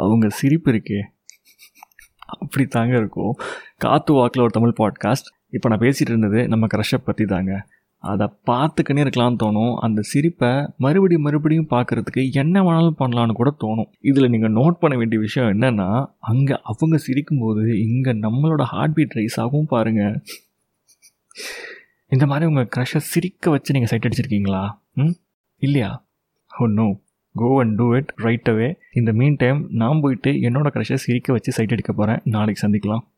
அவங்க சிரிப்பு இருக்கே. அப்படி தாங்க இருக்கும். காத்து வாக்கில் ஒரு தமிழ் பாட்காஸ்ட் இப்போ நான் பேசிகிட்டு இருந்தது நம்ம க்ரஷை பற்றி தாங்க. அதை பார்த்துக்கினே இருக்கலாம்னு தோணும். அந்த சிரிப்பை மறுபடியும் மறுபடியும் பார்க்குறதுக்கு என்ன வேணாலும் பண்ணலான்னு கூட தோணும். இதில் நீங்கள் நோட் பண்ண வேண்டிய விஷயம் என்னென்னா அங்கே அவங்க சிரிக்கும்போது இங்கே நம்மளோட ஹார்ட் பீட் ரைஸ் ஆகும் பாருங்கள் இந்த மாதிரி உங்கள் க்ரஷை சிரிக்க வச்சு நீங்கள் சைட் அடிச்சிருக்கீங்களா? ம்? இல்லையா? Oh, O no go and do it right away இந்த மீன் டைம் நான் போயிட்டு என்னோட க்ரஷை சிரிக்க வச்சு சைட் அடிக்க போகிறேன் நாளைக்கு சந்திக்கலாம்.